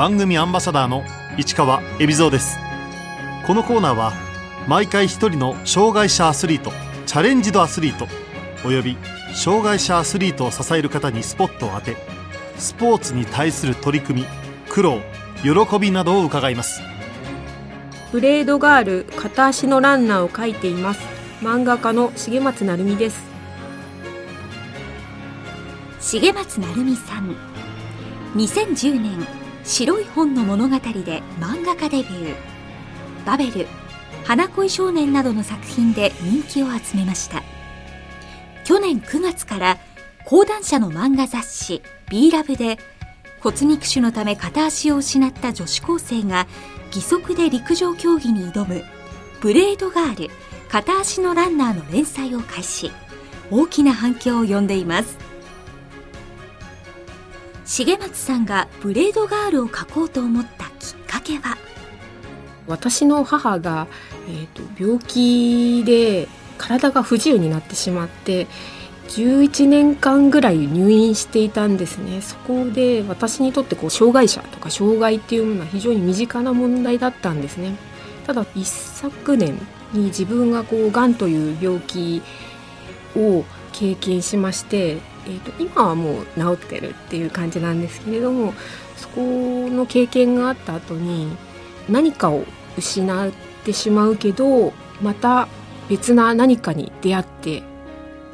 番組アンバサダーの市川恵比蔵です。このコーナーは毎回一人の障害者アスリートチャレンジドアスリートおよび障害者アスリートを支える方にスポットを当てスポーツに対する取り組み苦労喜びなどを伺います。ブレードガール片足のランナーを描いています。漫画家の重松成美です。重松成美さん。2010年白い本の物語で漫画家デビュー。バベル花恋少年などの作品で人気を集めました。去年9月から講談社の漫画雑誌 B ラブで骨肉腫のため片足を失った女子高生が義足で陸上競技に挑むブレードガール片足のランナーの連載を開始。大きな反響を呼んでいます。重松さんがブレードガールを描こうと思ったきっかけは？私の母が、えーと、病気で体が不自由になってしまって11年間ぐらい入院していたんですね。そこで私にとってこう障害者とか障害っていうものは非常に身近な問題だったんですね。ただ一昨年に自分がこうがんという病気を経験しまして、えーと、今はもう治ってるっていう感じなんですけれどもそこの経験があった後に何かを失ってしまうけどまた別な何かに出会って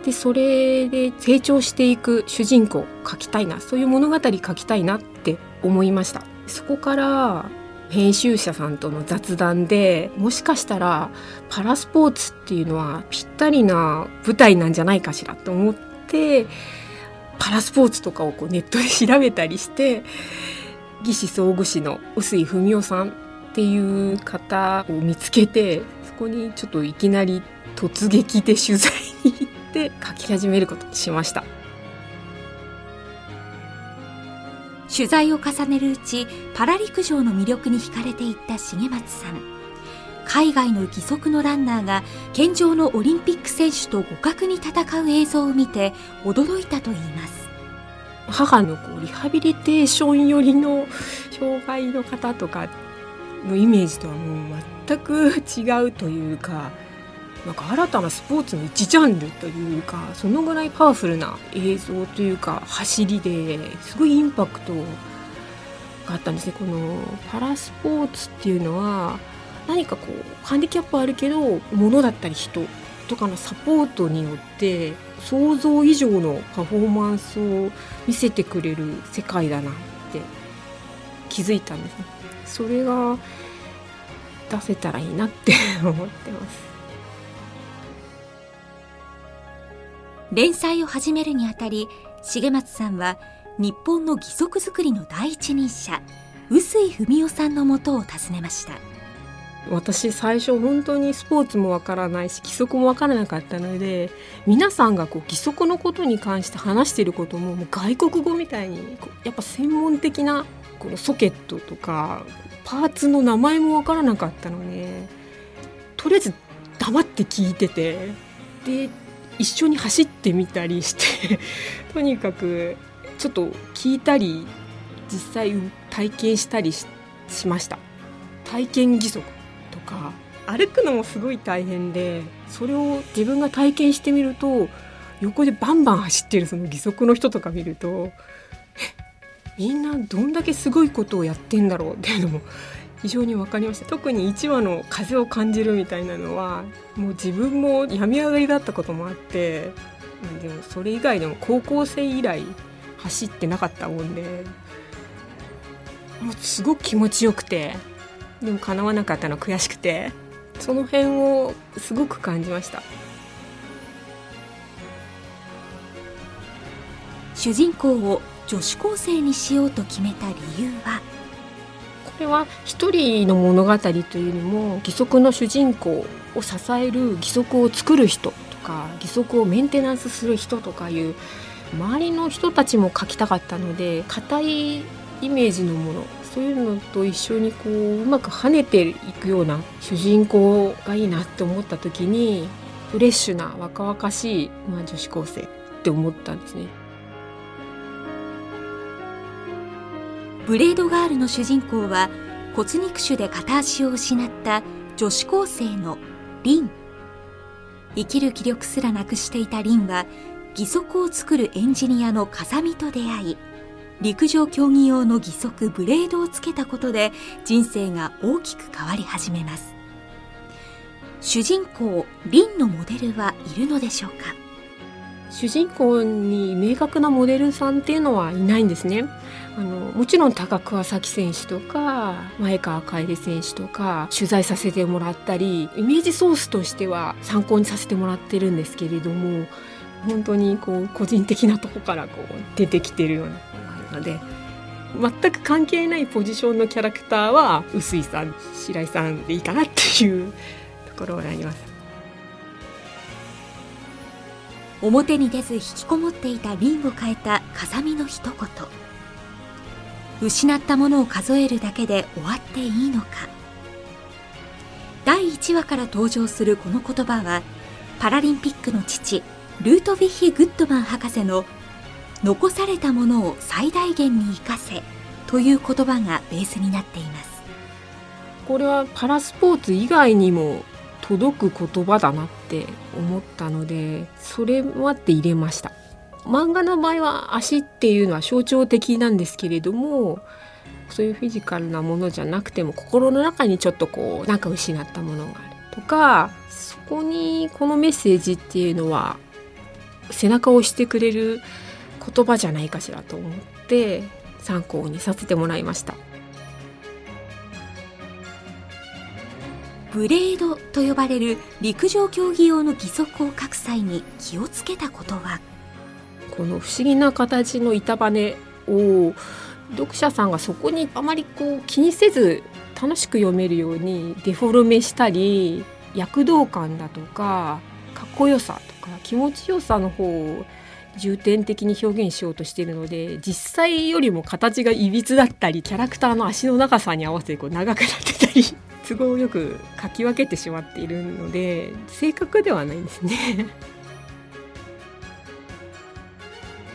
でそれで成長していく主人公書きたいなそういう物語書きたいなって思いました。そこから編集者さんとの雑談でもしかしたらパラスポーツっていうのはぴったりな舞台なんじゃないかしらと思ってパラスポーツとかをこうネットで調べたりして義肢装具士の臼井文夫さんっていう方を見つけてそこにちょっといきなり突撃で取材に行って書き始めることにしました。取材を重ねるうちパラ陸上の魅力に惹かれていった重松さん。海外の義足のランナーが健常のオリンピック選手と互角に戦う映像を見て驚いたといいます。母のこうリハビリテーション寄りの障害の方とかのイメージとはもう全く違うというかなんか新たなスポーツの一ジャンルというかそのぐらいパワフルな映像というか走りですごいインパクトがあったんですね。このパラスポーツっていうのは何かこうハンディキャップあるけど物だったり人とかのサポートによって想像以上のパフォーマンスを見せてくれる世界だなって気づいたんですね。それが出せたらいいなって思ってます。連載を始めるにあたり重松さんは日本の義足作りの第一人者臼井文夫さんのもとを訪ねました私最初本当にスポーツもわからないし義足もわからなかったので皆さんがこう義足のことに関して話していることももう外国語みたいにやっぱ専門的なこのソケットとかパーツの名前もわからなかったのでとりあえず黙って聞いててで一緒に走ってみたりして とにかくちょっと聞いたり実際体験したりしました。体験義足。か歩くのもすごい大変でそれを自分が体験してみると横でバンバン走ってるその義足の人とか見るとみんなどんだけすごいことをやってんだろうっていうのも非常に分かりました。特に1話の風を感じるみたいなのはもう自分も病み上がりだったこともあってでもそれ以外でも高校生以来走ってなかったもんでもうすごく気持ちよくてでも叶わなかったの悔しくて。その辺をすごく感じました。主人公を女子高生にしようと決めた理由は？これは一人の物語というよりも義足の主人公を支える義足を作る人とか義足をメンテナンスする人とかいう周りの人たちも描きたかったので硬いイメージのものそういうのと一緒にこううまく跳ねていくような主人公がいいなって思った時にフレッシュな若々しい、まあ、女子高生って思ったんですね。ブレードガールの主人公は骨肉腫で片足を失った女子高生のリン生きる気力すらなくしていたリンは義足を作るエンジニアの風見と出会い陸上競技用の義足ブレードをつけたことで人生が大きく変わり始めます。主人公リンのモデルはいるのでしょうか？主人公に明確なモデルさんっていうのはいないんですね。あのもちろん高桑早選手とか前川楓選手とか取材させてもらったりイメージソースとしては参考にさせてもらってるんですけれども本当にこう個人的なとこからこう出てきてるような。ので全く関係ないポジションのキャラクターは臼井さん白井さんでいいかなっていうところがあります。表に出ず引きこもっていた凛を変えた風見の一言失ったものを数えるだけで終わっていいのか第1話から登場するこの言葉はパラリンピックの父ルートヴィヒ・グッドマン博士の残されたものを最大限に生かせという言葉がベースになっています。これはパラスポーツ以外にも届く言葉だなって思ったのでそれもあって入れました。漫画の場合は足っていうのは象徴的なんですけれどもそういうフィジカルなものじゃなくても心の中にちょっとこうなんか失ったものがあるとかそこにこのメッセージっていうのは背中を押してくれる言葉じゃないかしらと思って参考にさせてもらいました。ブレードと呼ばれる陸上競技用の義足を書く際に気をつけたことは？この不思議な形の板バネを読者さんがそこにあまりこう気にせず楽しく読めるようにデフォルメしたり躍動感だとかかっこよさとか気持ちよさの方を重点的に表現しようとしているので実際よりも形がいびつだったりキャラクターの足の長さに合わせてこう長くなってたり 都合よく書き分けてしまっているので正確ではないんですね。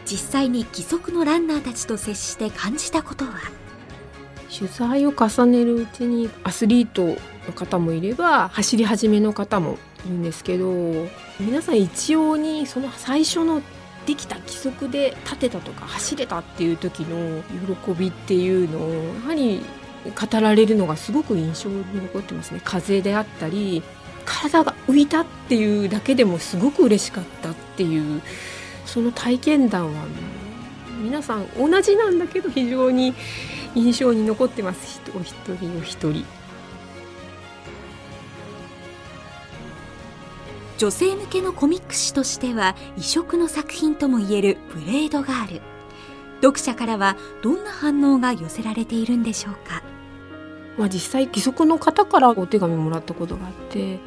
実際に義足のランナーたちと接して感じたことは？取材を重ねるうちにアスリートの方もいれば走り始めの方もいるんですけど皆さん一様にその最初のできた義足で立てたとか走れたっていう時の喜びっていうのをやはり語られるのがすごく印象に残ってますね風であったり体が浮いたっていうだけでもすごく嬉しかったっていうその体験談は皆さん同じなんだけど非常に印象に残ってますお一人お一人。女性向けのコミック誌としては異色の作品ともいえる「ブレードガール」読者からはどんな反応が寄せられているんでしょうか、まあ、実際義足の方からお手紙もらったことがあって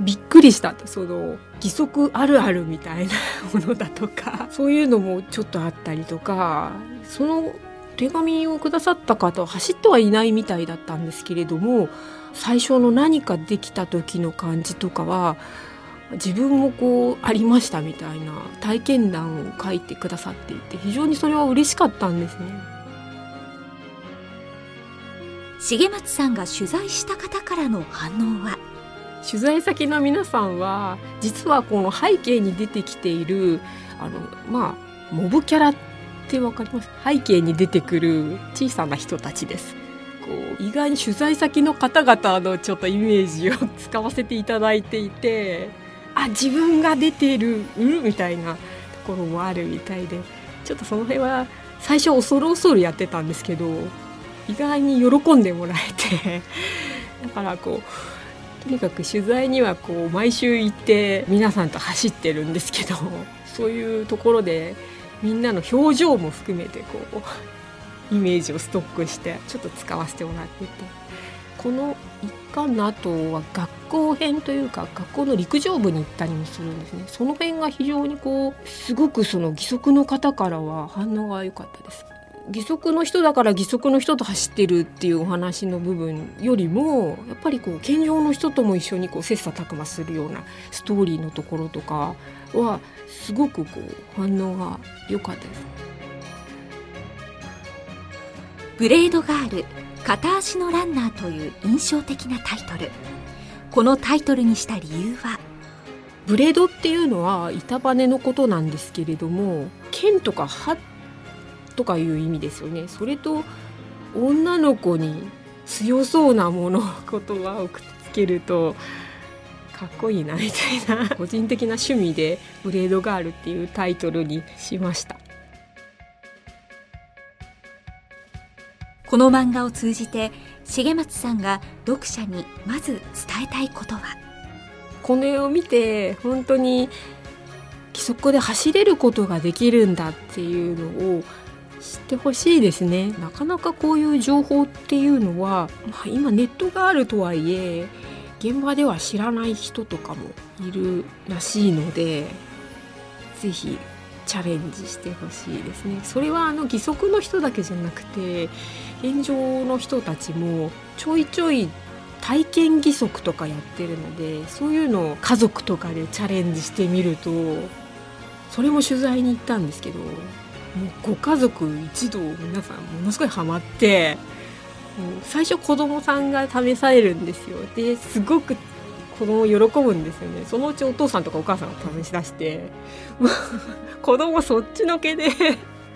びっくりしたその義足あるあるみたいなものだとか そういうのもちょっとあったりとかその手紙をくださった方は走ってはいないみたいだったんですけれども最初の何かできた時の感じとかは自分もこうありましたみたいな体験談を書いてくださっていて非常にそれは嬉しかったんですね。重松さんが取材した方からの反応は？取材先の皆さんは実はこの背景に出てきているあのまあモブキャラってわかります？背景に出てくる小さな人たちです。こう意外に取材先の方々のちょっとイメージを 使わせていただいていてあ自分が出てるうんみたいなところもあるみたいでちょっとその辺は最初恐る恐るやってたんですけど意外に喜んでもらえて だからこうとにかく取材にはこう毎週行って皆さんと走ってるんですけどそういうところでみんなの表情も含めてこうイメージをストックしてちょっと使わせてもらってて。この一巻の後は学校編というか学校の陸上部に行ったりもするんですね。その辺が非常にこうすごくその義足の方からは反応が良かったです。義足の人だから義足の人と走ってるっていうお話の部分よりもやっぱりこう健常の人とも一緒にこう切磋琢磨するようなストーリーのところとかはすごくこう反応が良かったです。ブレードガール。片足のランナーという印象的なタイトル。このタイトルにした理由は？ブレードっていうのは板バネのことなんですけれども剣とか刃とかいう意味ですよね。それと女の子に強そうなもの言葉をくっつけるとかっこいいなみたいな。個人的な趣味で「ブレードガール」っていうタイトルにしましたこの漫画を通じて重松さんが読者にまず伝えたいことは？この絵を見て本当に義足で走れることができるんだっていうのを知ってほしいですね。なかなかこういう情報っていうのは、まあ、今ネットがあるとはいえ現場では知らない人とかもいるらしいので是非チャレンジしてほしいですね。それはあの義足の人だけじゃなくて現状の人たちもちょいちょい体験義足とかやってるのでそういうのを家族とかでチャレンジしてみるとそれも取材に行ったんですけどもうご家族一同皆さんものすごいハマって最初子供さんが試されるんですよ。ですごく子供喜ぶんですよねそのうちお父さんとかお母さんが試し出して 子供そっちのけで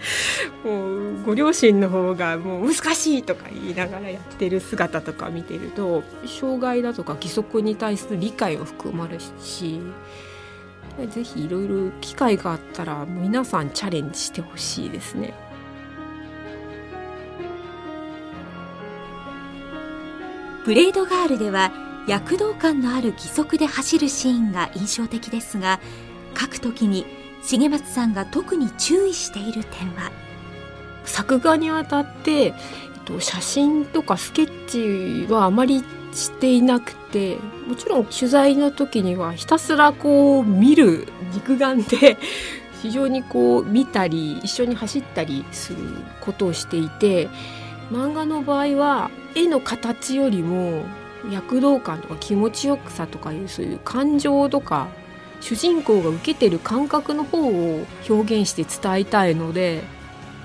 もうご両親の方がもう難しいとか言いながらやってる姿とか見てると障害だとか義足に対する理解を含まれるしぜひいろいろ機会があったら皆さんチャレンジしてほしいですね。ブレードガールでは躍動感のある義足で走るシーンが印象的ですが書くときに重松さんが特に注意している点は？作画にあたって写真とかスケッチはあまりしていなくてもちろん取材の時にはひたすらこう見る肉眼で 非常にこう見たり一緒に走ったりすることをしていて漫画の場合は絵の形よりも躍動感とか気持ちよくさとかいうそういう感情とか主人公が受けてる感覚の方を表現して伝えたいので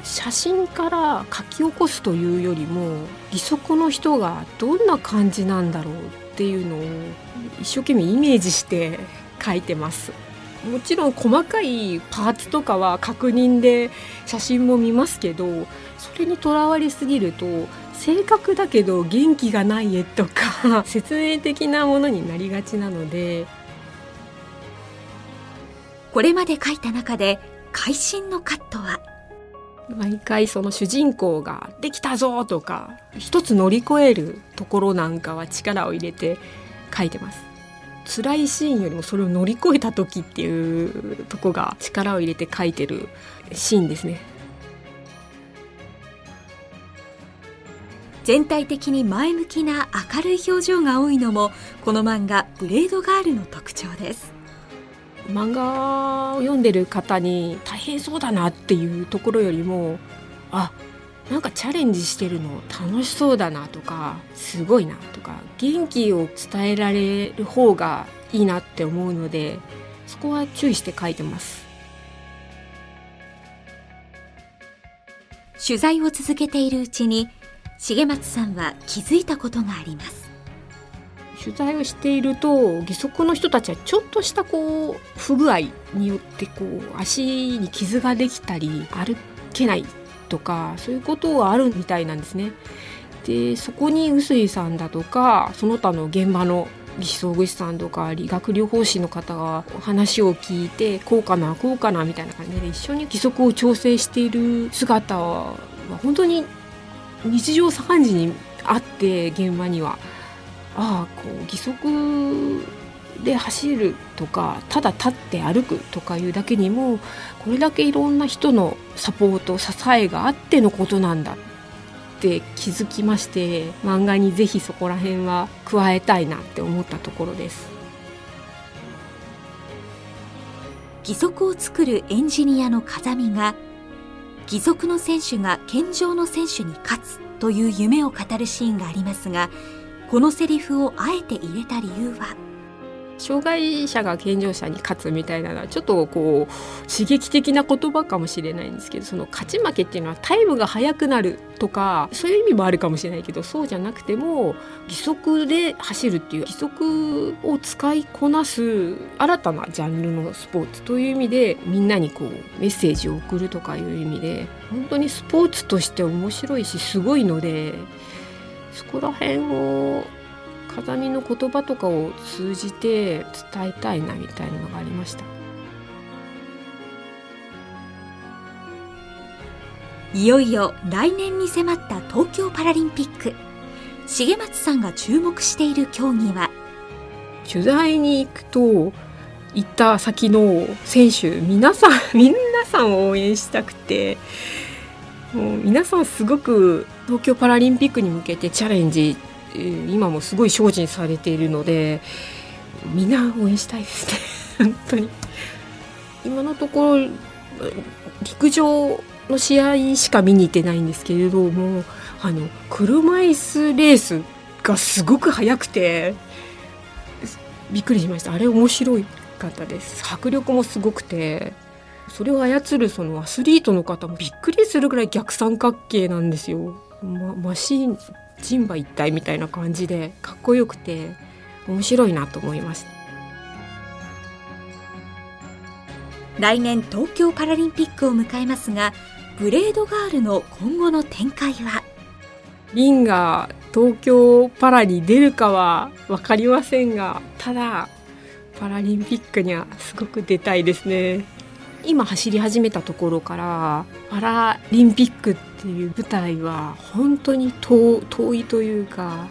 写真から書き起こすというよりも義足の人がどんな感じなんだろうっていうのを一生懸命イメージして書いてます。もちろん細かいパーツとかは確認で写真も見ますけどそれにとらわれすぎると正確だけど元気がない絵とか 説明的なものになりがちなのでこれまで書いた中で会心のカットは？毎回その主人公が「できたぞ!」とか一つ乗り越えるところなんかは力を入れて書いてます辛いシーンよりもそれを乗り越えた時っていうとこが力を入れて書いてるシーンですね。全体的に前向きな明るい表情が多いのもこの漫画「ブレードガール」の特徴です。漫画を読んでる方に大変そうだなっていうところよりもあなんかチャレンジしてるの楽しそうだなとかすごいなとか元気を伝えられる方がいいなって思うのでそこは注意して書いてます。取材を続けているうちに重松さんは気づいたことがあります。取材をしていると義足の人たちはちょっとしたこう不具合によってこう足に傷ができたり歩けないとかそういうことがあるみたいなんですね。でそこに臼井さんだとかその他の現場の義足口さんとか理学療法士の方が話を聞いてこうかなこうかなみたいな感じで一緒に義足を調整している姿は本当に日常茶飯事にあって現場には。ああこう義足で走るとかただ立って歩くとかいうだけにもこれだけいろんな人のサポート支えがあってのことなんだって気づきまして漫画にぜひそこら辺は加えたいなって思ったところです。義足を作るエンジニアの風見が義足の選手が健常の選手に勝つという夢を語るシーンがありますがこのセリフをあえて入れた理由は？障害者が健常者に勝つみたいなのはちょっとこう刺激的な言葉かもしれないんですけどその勝ち負けっていうのはタイムが速くなるとかそういう意味もあるかもしれないけどそうじゃなくても義足で走るっていう義足を使いこなす新たなジャンルのスポーツという意味でみんなにこうメッセージを送るとかいう意味で本当にスポーツとして面白いしすごいのでそこら辺を風見の言葉とかを通じて伝えたいなみたいなのがありました。いよいよ来年に迫った東京パラリンピック。重松さんが注目している競技は？取材に行くと行った先の選手皆さん 皆さんを応援したくてもう皆さんすごく東京パラリンピックに向けてチャレンジ今もすごい精進されているのでみんな応援したいですね。本当に。今のところ陸上の試合しか見に行ってないんですけれどもあの車椅子レースがすごく速くてびっくりしました。あれ面白かったです。迫力もすごくてそれを操るそのアスリートの方もびっくりするぐらい逆三角形なんですよ、ま、マシン人馬一体みたいな感じでかっこよくて面白いなと思いました。来年東京パラリンピックを迎えますがブレードガールの今後の展開は？リンが東京パラに出るかは分かりませんがただパラリンピックにはすごく出たいですね今走り始めたところからパラリンピックっていう舞台は本当に遠いというか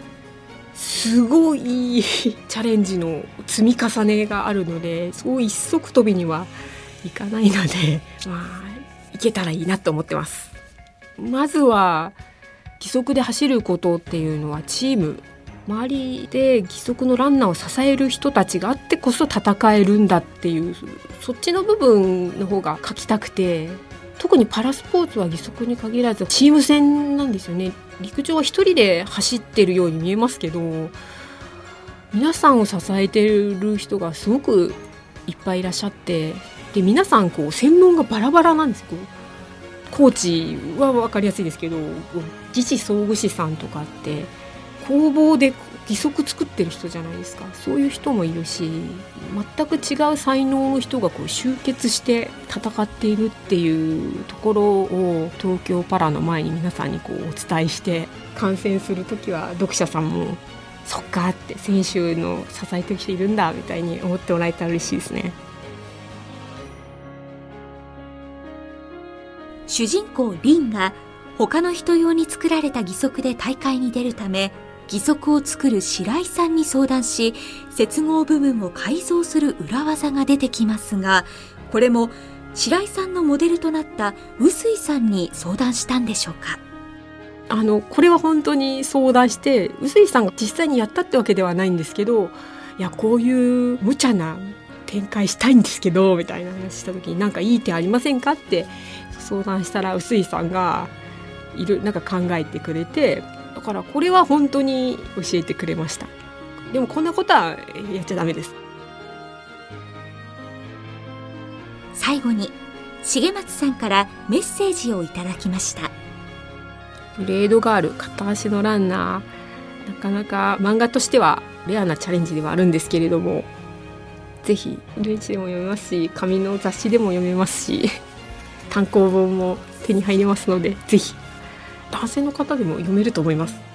すごい チャレンジの積み重ねがあるのでそう一足飛びにはいかないのでまあいけたらいいなと思ってます。まずは義足で走ることっていうのはチーム周りで義足のランナーを支える人たちがあってこそ戦えるんだっていうそっちの部分の方が書きたくて特にパラスポーツは義足に限らずチーム戦なんですよね。陸上は一人で走ってるように見えますけど皆さんを支えてる人がすごくいっぱいいらっしゃってで皆さんこう専門がバラバラなんですよ。コーチは分かりやすいですけど自治総具士さんとかって工房で義足作ってる人じゃないですかそういう人もいるし全く違う才能の人がこう集結して戦っているっていうところを東京パラの前に皆さんにこうお伝えして観戦する時は読者さんもそっかって選手の支えてる人いるんだみたいに思ってもらえたら嬉しいですね。主人公リンが他の人用に作られた義足で大会に出るため義足を作る白井さんに相談し接合部分を改造する裏技が出てきますがこれも白井さんのモデルとなった臼井さんに相談したんでしょうか？あのこれは本当に相談して臼井さんが実際にやったってわけではないんですけどいやこういう無茶な展開したいんですけどみたいな話した時に何かいい手ありませんかって相談したら臼井さんがいるなんか考えてくれてだからこれは本当に教えてくれました。でもこんなことはやっちゃダメです。最後に重松さんからメッセージをいただきました。ブレードガール片足のランナーなかなか漫画としてはレアなチャレンジではあるんですけれどもぜひ電子でも読めますし紙の雑誌でも読めますし単行本も手に入りますのでぜひ男性の方でも読めると思います。